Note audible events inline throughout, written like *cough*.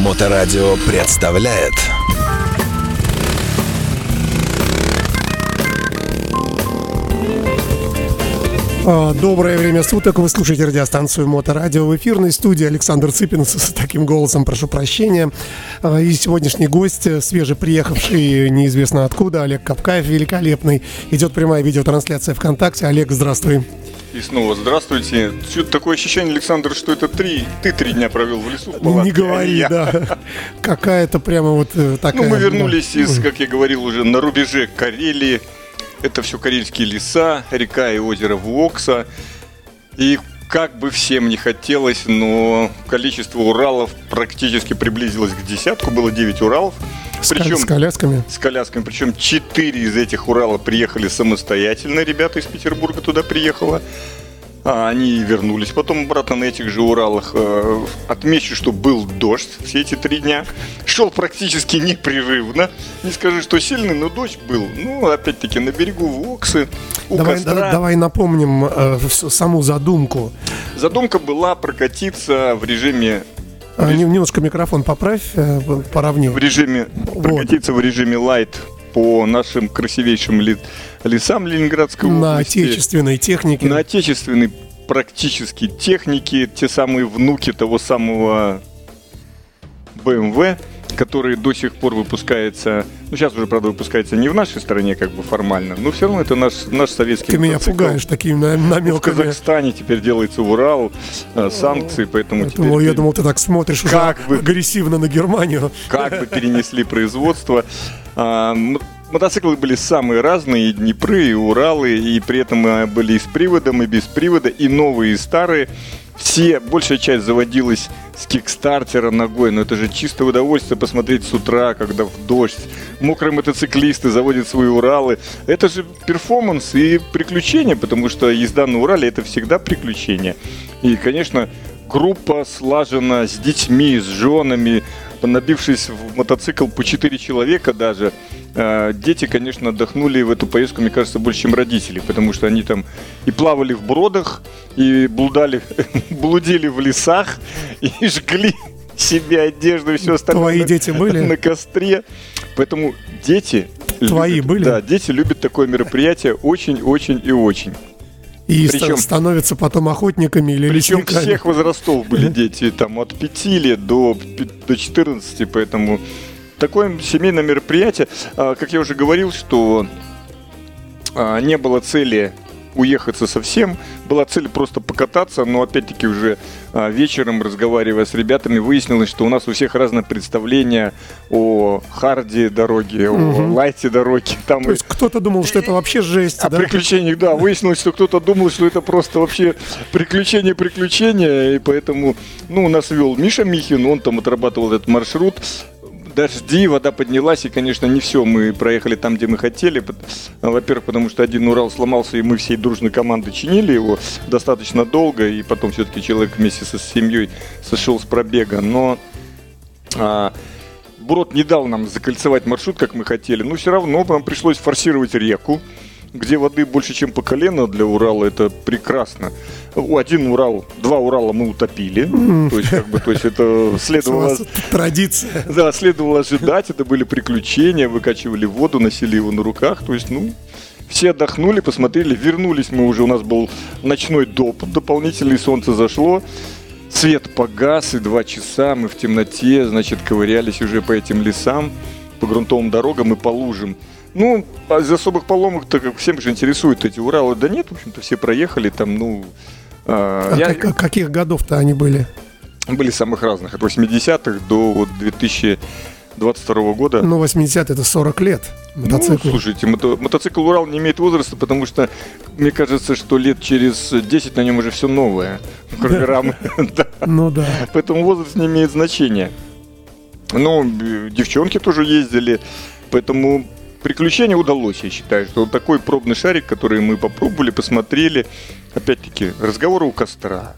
Моторадио представляет А, Доброе время суток. Вы слушаете радиостанцию Моторадио в эфирной студии Александр Цыпин с таким голосом, прошу прощения. А, И сегодняшний гость, э, свежеприехавший неизвестно откуда, Олег Капкаев, великолепный. Идет прямая видеотрансляция ВКонтакте. Олег, здравствуй. И снова здравствуйте. Чё-то такое ощущение, Александр, что это три, ты три дня провел в лесу в Ну, не а говори, я. да. Какая-то прямо вот э, такая... Ну, мы да. вернулись из, как я говорил уже, на рубеже Карелии. Это все карельские леса, река и озеро Вокса. И как бы всем не хотелось, но количество Уралов практически приблизилось к десятку. Было 9 Уралов. Причем с колясками. с колясками. Причем 4 из этих Уралов приехали самостоятельно. Ребята из Петербурга туда приехало. А они вернулись потом обратно на этих же Уралах. Э, Отмечу, что был дождь все эти три дня. Шел практически непрерывно. Не скажу, что сильный, но дождь был. Ну, опять-таки, на берегу Воксы, у Давай, костра. да- давай напомним э, саму задумку. Задумка была прокатиться в режиме Немножко микрофон поправь, э, поровни. в режиме прокатиться в режиме лайт по нашим красивейшим лесам Ленинградской На области. отечественной технике. На отечественной практически техники, те самые внуки того самого BMW, который до сих пор выпускается, ну сейчас уже, правда, выпускается не в нашей стране, как бы формально, но все равно это наш, наш советский Ты меня пугаешь такими на- В намеками. Казахстане теперь делается Урал, э, санкции, поэтому Я думал, теперь я думал, ты так смотришь уже Как бы. агрессивно на Германию. как бы *laughs* перенесли производство. А, Мотоциклы были самые разные, и Днепры, и Уралы, и при этом а, были и с приводом, и без привода, и новые, и старые. Все, большая часть заводилась с кикстартера ногой, но это же чистое удовольствие посмотреть с утра, когда в дождь. Мокрые мотоциклисты заводят свои Уралы. Это же перформанс и приключения, потому что езда на Урале это всегда приключение. И, конечно, группа слажена с детьми, с женами, набившись в мотоцикл по 4 человека даже. Э, Дети, конечно, отдохнули в эту поездку, мне кажется, больше, чем родители, потому что они там и плавали в бродах, и блудали, *laughs* блудили в лесах, и *laughs* жгли себе одежду и все остальное. Твои дети были? На костре. Поэтому дети... Твои любят- были? Да, дети любят такое мероприятие очень-очень и очень. И Причем- ста- становятся потом охотниками или Причем лесниками. всех возрастов были дети, там от 5 лет до, до 14, поэтому такое семейное мероприятие, А, как я уже говорил, что а, не было цели уехаться совсем, была цель просто покататься, но опять-таки уже а, вечером, разговаривая с ребятами, выяснилось, что у нас у всех разное представление о харде дороги, о лайте дороги. *laughs* Там То и- есть кто-то думал, что это вообще жесть, о да? приключениях, да. Выяснилось, что кто-то думал, что это просто вообще приключение приключения. И поэтому, ну, нас вел Миша Михин, он там отрабатывал этот маршрут. Дожди, вода поднялась, и, конечно, не все мы проехали там, где мы хотели. Во-первых, потому что один Урал сломался, и мы всей дружной командой чинили его достаточно долго, и потом все-таки человек вместе со семьей сошел с пробега. Но а, Брод не дал нам закольцевать маршрут, как мы хотели, но все равно нам пришлось форсировать реку, где воды больше, чем по колено для Урала, это прекрасно. Один Урал, два Урала мы утопили, то есть, как бы, то есть это следовало, традиция. да, следовало ожидать, это были приключения, выкачивали воду, носили его на руках, то есть, ну, все отдохнули, посмотрели, вернулись мы уже, у нас был ночной доп, дополнительный солнце зашло, свет погас, и два часа мы в темноте, значит, ковырялись уже по этим лесам, по грунтовым дорогам и по лужам. Ну, а из особых поломок-то как всем же интересуют эти Уралы. Да нет, в общем-то, все проехали там, ну... а, А я- как- каких годов-то они были? были самых разных, от 80-х до вот 2022 года. Ну, 80 это 40 лет Ну, мотоциклу. слушайте, мото- мотоцикл Урал не имеет возраста, потому что мне кажется, что лет через 10 на нем уже все новое, кроме рамы. *laughs* Ну да. Поэтому возраст не имеет значения. Ну, девчонки тоже ездили, поэтому приключение удалось, я считаю, что вот такой пробный шарик, который мы попробовали, посмотрели, опять-таки, разговоры у костра,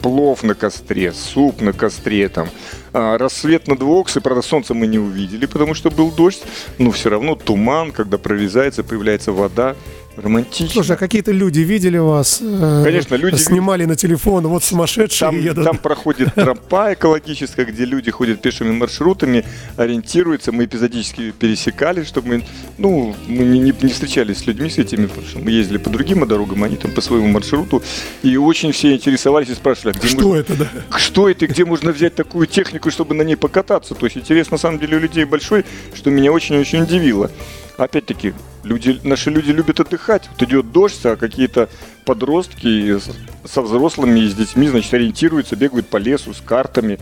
плов на костре, суп на костре, там, а, рассвет над Воксы, правда, солнца мы не увидели, потому что был дождь, но все равно туман, когда прорезается, появляется вода, Романтично. Слушай, а какие-то люди видели вас? э, Конечно, люди Снимали на телефон, вот сумасшедшие Там, едут. там проходит *laughs* тропа экологическая, где люди ходят пешими маршрутами, ориентируются. Мы эпизодически пересекались, чтобы мы, ну, мы не, не- не встречались с людьми с этими, потому что мы ездили по другим дорогам, они там по своему маршруту. И очень все интересовались и спрашивали, а где Что можно- это, да? что это, и где можно взять такую технику, чтобы на ней покататься. То есть интерес на самом деле у людей большой, что меня очень-очень удивило. Опять-таки, люди, наши люди любят отдыхать. Вот идет дождь, а какие-то подростки со взрослыми и с детьми, значит, ориентируются, бегают по лесу с картами,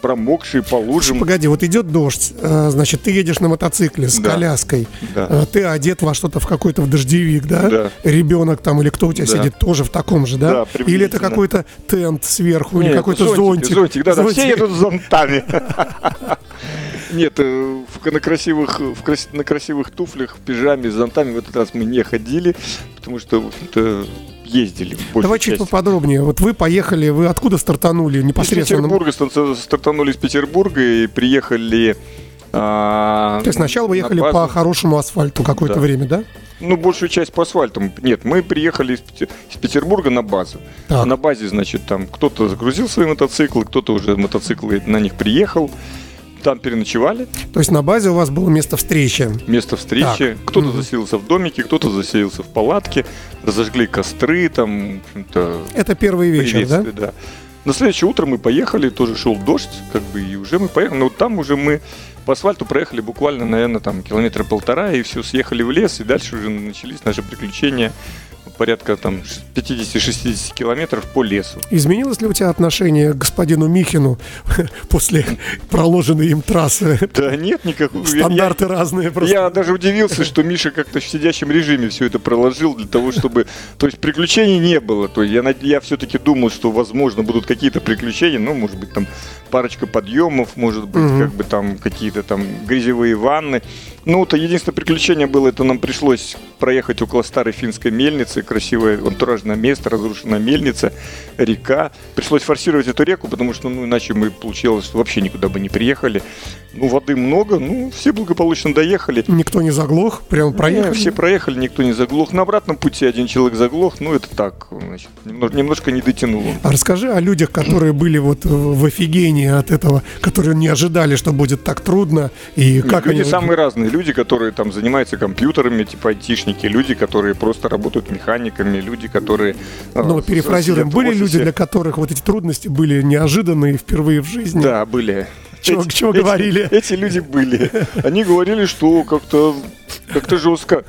промокшие по лужам. Погоди, вот идет дождь, э, значит, ты едешь на мотоцикле с Да. коляской, Да. э, ты одет во что-то в какой-то в дождевик, да? Да. Ребенок там или кто у тебя Да. сидит тоже в таком же, Да, да? или это какой-то тент сверху, Нет, или какой-то зонтик, зонтик? Зонтик, да, да, все Зонтик. едут с зонтами. *laughs* Нет, э, в- на красивых, в крас- на красивых туфлях, в пижаме, с зонтами в этот раз мы не ходили, потому что, в общем-то, ездили. Давай чуть части. поподробнее. Вот вы поехали, вы откуда стартанули Из непосредственно? Петербурга станци- стартанули из Петербурга и приехали. а, То есть сначала вы ехали по хорошему асфальту какое-то Да. время, да? Ну, большую часть по асфальтам. Нет, мы приехали из, из Петербурга на базу. Так. На базе, значит, там кто-то загрузил свои мотоциклы, кто-то уже мотоциклы на них приехал. Там переночевали, То есть на базе у вас было место встречи. место встречи. Так. Кто-то Мгм. заселился в домике, кто-то заселился в палатке, разожгли костры, там, в общем-то, Это первый вечер, да? да? На следующее утро мы поехали, тоже шел дождь, как бы, и уже мы поехали. Но вот там уже мы по асфальту проехали буквально, наверное, там километра полтора, и все, съехали в лес, и дальше уже начались наши приключения порядка там 50-60 километров по лесу. Изменилось ли у тебя отношение к господину Михину *laughs* после проложенной им трассы? Да нет никакого. я- Стандарты разные просто. Я даже удивился, что Миша как-то в сидящем режиме все это проложил для того, чтобы... То есть приключений не было. То есть я, я все-таки думал, что, возможно, будут какие-то приключения. Ну, может быть, там парочка подъемов, может быть, Мгм. как бы там какие-то там грязевые ванны. Ну, то единственное приключение было, это нам пришлось проехать около старой финской мельницы. Красивое антуражное место, разрушенная мельница, река. Пришлось форсировать эту реку, потому что, ну, иначе мы получилось, вообще никуда бы не приехали. Ну, воды много, ну, все благополучно доехали. Никто не заглох, прям Не, проехали. все проехали, никто не заглох. На обратном пути один человек заглох, ну это так, значит, немножко, немножко не дотянул он. А расскажи о людях, которые были вот в офигении от этого, которые не ожидали, что будет так трудно, и Нет, как люди они... самые разные. Люди, которые там занимаются компьютерами, типа айтишники, люди, которые просто работают механиками, люди, которые... э, Ну, с- перефразируем, были люди, для которых вот эти трудности были неожиданные впервые в жизни? Да, были. Чего- Эти- чего эти- говорили? Эти люди были. Они говорили, что как-то как жестко.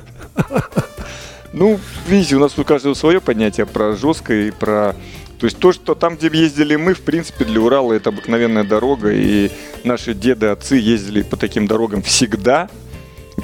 Ну, видите, у нас у каждого свое понятие про жестко и про... То есть то, что там, где ездили мы, в принципе, для Урала это обыкновенная дорога, и наши деды, отцы ездили по таким дорогам всегда,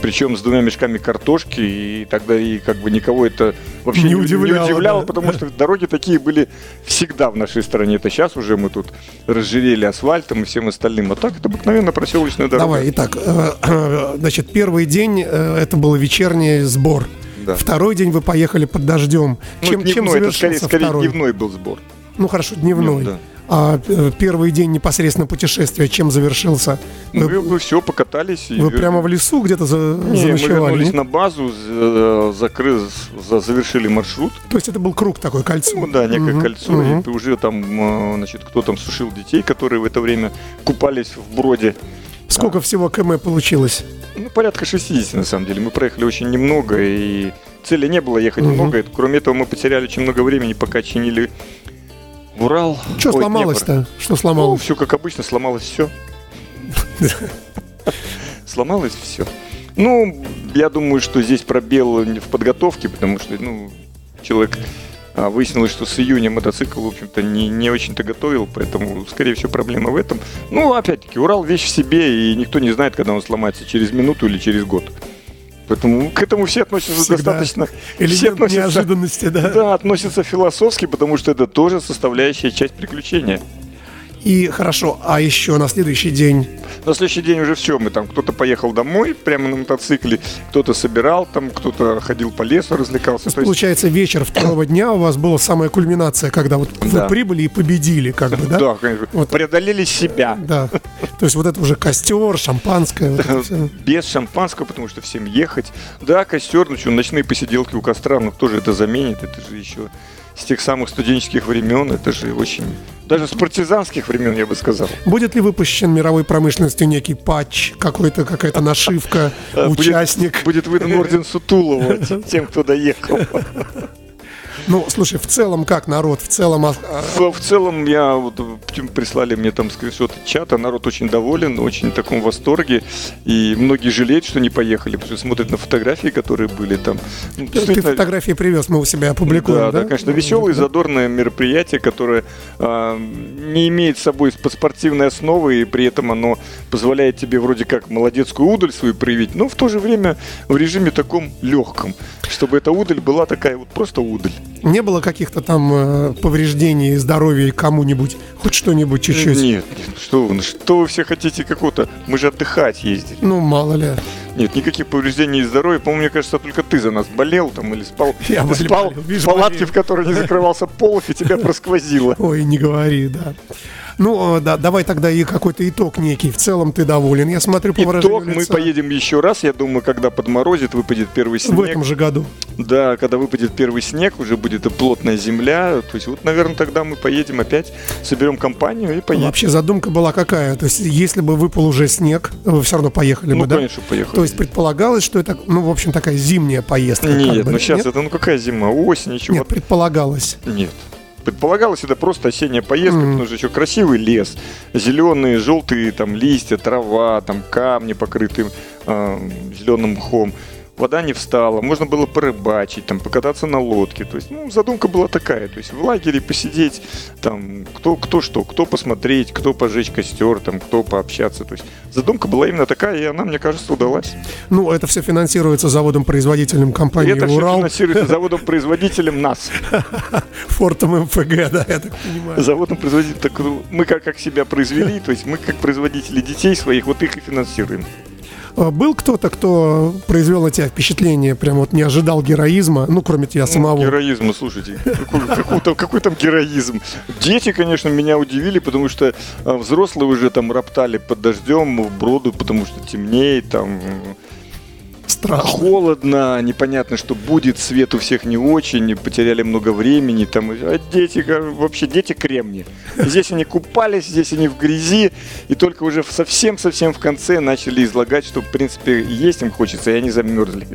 причем с двумя мешками картошки, и тогда и как бы никого это вообще Не не, удивляло, не удивляло да. потому что дороги такие были всегда в нашей стране. Это сейчас уже мы тут разжирели асфальтом и всем остальным. А так это обыкновенно проселочная дорога. Давай, итак, э, э, значит, первый день э, это был вечерний сбор. Да. Второй день вы поехали под дождем. Ну, Чем, чем дневной, это скорее, скорее второй? дневной был сбор. Ну хорошо, дневной. Днем, да. А э, первый день непосредственно путешествия чем завершился? Мы, Вы, все покатались. и вы вер- прямо в лесу где-то за, Не, мы заночевали? вернулись нет? на базу, э, закры- за- завершили маршрут. То есть это был круг такой, кольцо? Ну да, некое Мгм, кольцо. мгм. И уже там, э, значит, кто там сушил детей, которые в это время купались в броде. Сколько всего км получилось? Ну, порядка 60, на самом деле. Мы проехали очень немного, и цели не было ехать Мгм. много. Кроме этого, мы потеряли очень много времени, пока чинили Урал. Что сломалось-то? Что Ну, сломалось? все как обычно, сломалось все. *laughs* Сломалось все. Ну, я думаю, что здесь пробел в подготовке, потому что, ну, человек а, выяснилось, что с июня мотоцикл, в общем-то, не, не очень-то готовил, поэтому, скорее всего, проблема в этом. Ну, опять-таки, Урал вещь в себе, и никто не знает, когда он сломается, через минуту или через год. Поэтому к этому все относятся Всегда достаточно... все Элемент относятся- неожиданности, да? Да, относятся философски, потому что это тоже составляющая часть приключения. И хорошо, а еще на следующий день? На следующий день уже все, мы там, кто-то поехал домой прямо на мотоцикле, кто-то собирал там, кто-то ходил по лесу, развлекался. То есть, получается, вечер второго дня у вас была самая кульминация, когда вот да. вы прибыли и победили, как бы, да? Да, конечно. Вот. Преодолели себя. Да. То есть вот это уже костер, шампанское. Вот Без шампанского, потому что всем ехать. Да, костер, ну что, ночные посиделки у костра, ну кто же это заменит? Это же еще с тех самых студенческих времен. Это же очень... Даже с партизанских времен, я бы сказал. Будет ли выпущен мировой промышленностью некий патч, какой-то, какая-то нашивка, *laughs* участник? Будет выдан орден Сутулова *laughs* тем, кто доехал. *laughs* Ну, слушай, в целом как народ? В целом... А, в, в целом я вот прислали мне там скриншоты чата, народ очень доволен, очень в таком восторге, и многие жалеют, что не поехали, потому что смотрят на фотографии, которые были там. Ну, Ты фотографии привез, мы у себя опубликуем, да? Да, да конечно, веселое, задорное мероприятие, которое а, не имеет с собой спортивной основы, и при этом оно позволяет тебе вроде как молодецкую удаль свою проявить, но в то же время в режиме таком легком, чтобы эта удаль была такая вот просто удаль. Не было каких-то там э, повреждений здоровья кому-нибудь? Хоть что-нибудь чуть-чуть? Нет, нет, что вы, ну что вы все хотите какого-то? Мы же отдыхать ездили. Ну, мало ли. Нет, никаких повреждений здоровья. По-моему, мне кажется, только ты за нас болел там или спал, *laughs* Я спал болел, в палатке, в которой не закрывался полок, и тебя просквозило. *laughs* Ой, не говори, да. Ну, э, да, давай тогда и какой-то итог некий. В целом ты доволен. Я смотрю по Итог мы поедем еще раз. Я думаю, когда подморозит, выпадет первый снег. В этом же году. Да, когда выпадет первый снег, уже будет и плотная земля. То есть вот, наверное, тогда мы поедем опять, соберем компанию и поедем. Вообще задумка была какая? То есть если бы выпал уже снег, вы все равно поехали ну, бы, да? конечно, поехали. То есть предполагалось, что это, ну, в общем, такая зимняя поездка. Нет, ну сейчас нет? это, ну какая зима? Осень, ничего. Нет, предполагалось. Нет. Предполагалось, это просто осенняя поездка, mm-hmm. потому что еще красивый лес, зеленые, желтые там листья, трава, там камни покрытые э, зеленым мхом вода не встала, можно было порыбачить, там, покататься на лодке. То есть, ну, задумка была такая. То есть в лагере посидеть, там, кто, кто что, кто посмотреть, кто пожечь костер, там, кто пообщаться. То есть задумка была именно такая, и она, мне кажется, удалась. Ну, это все финансируется заводом-производителем компании это «Урал». Это все финансируется *laughs* заводом-производителем нас. Фортом МФГ, да, я так понимаю. Заводом-производителем. Ну, мы как, как себя произвели, то есть мы как производители детей своих, вот их и финансируем. А был кто-то, кто произвел на тебя впечатление, прям вот не ожидал героизма, ну, кроме тебя ну, самого? Героизма, слушайте, какой, какой, там, какой там героизм? Дети, конечно, меня удивили, потому что а, взрослые уже там роптали под дождем в броду, потому что темнеет, там Страшно. Холодно, непонятно, что будет, свет у всех не очень, потеряли много времени, там, а дети, вообще дети кремни. Здесь они купались, здесь они в грязи, и только уже совсем-совсем в конце начали излагать, что, в принципе, есть им хочется, и они замерзли.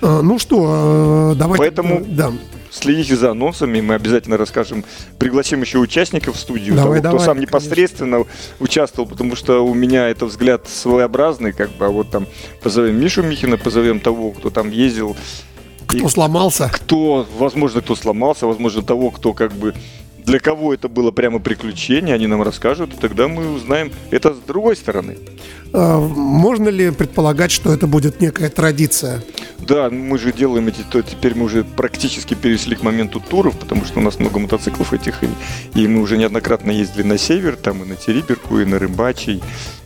А, ну что, э, давайте... Поэтому да следите за анонсами, мы обязательно расскажем, пригласим еще участников в студию, давай, того, давай, кто сам непосредственно конечно. участвовал, потому что у меня это взгляд своеобразный, как бы, а вот там позовем Мишу Михина, позовем того, кто там ездил. Кто и сломался? Кто, возможно, кто сломался, возможно, того, кто как бы для кого это было прямо приключение, они нам расскажут, и тогда мы узнаем это с другой стороны. А, можно ли предполагать, что это будет некая традиция? Да, мы же делаем эти, то теперь мы уже практически перешли к моменту туров, потому что у нас много мотоциклов этих, и, и мы уже неоднократно ездили на север, там и на Териберку, и на Рыбачий,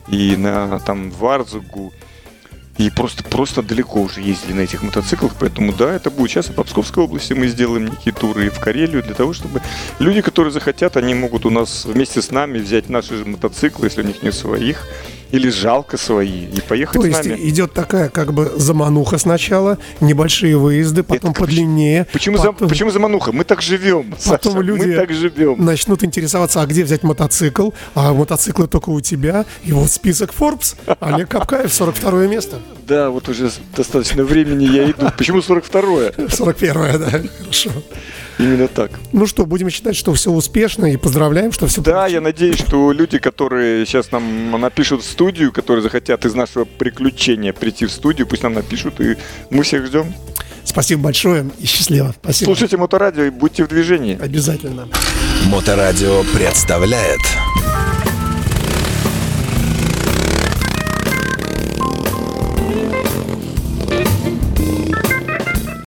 и на там Варзугу. И просто, просто далеко уже ездили на этих мотоциклах, поэтому да, это будет сейчас и по Псковской области мы сделаем некие туры и в Карелию для того, чтобы люди, которые захотят, они могут у нас вместе с нами взять наши же мотоциклы, если у них нет своих, или жалко свои и поехать То есть с нами. идет такая как бы замануха сначала, небольшие выезды, потом Это, подлиннее. Почему, потом, за, почему замануха? Мы так живем. Потом Саша, люди мы так живем. начнут интересоваться, а где взять мотоцикл, а мотоциклы только у тебя. И вот список Forbes, Олег Капкаев, 42 место. Да, вот уже достаточно времени я иду. Почему 42-е? 41-е, да, хорошо. Именно так. Ну что, будем считать, что все успешно и поздравляем, что все Да, получилось. я надеюсь, что люди, которые сейчас нам напишут в студию, которые захотят из нашего приключения прийти в студию, пусть нам напишут, и мы всех ждем. Спасибо большое и счастливо. Спасибо. Слушайте Моторадио и будьте в движении. Обязательно. Моторадио представляет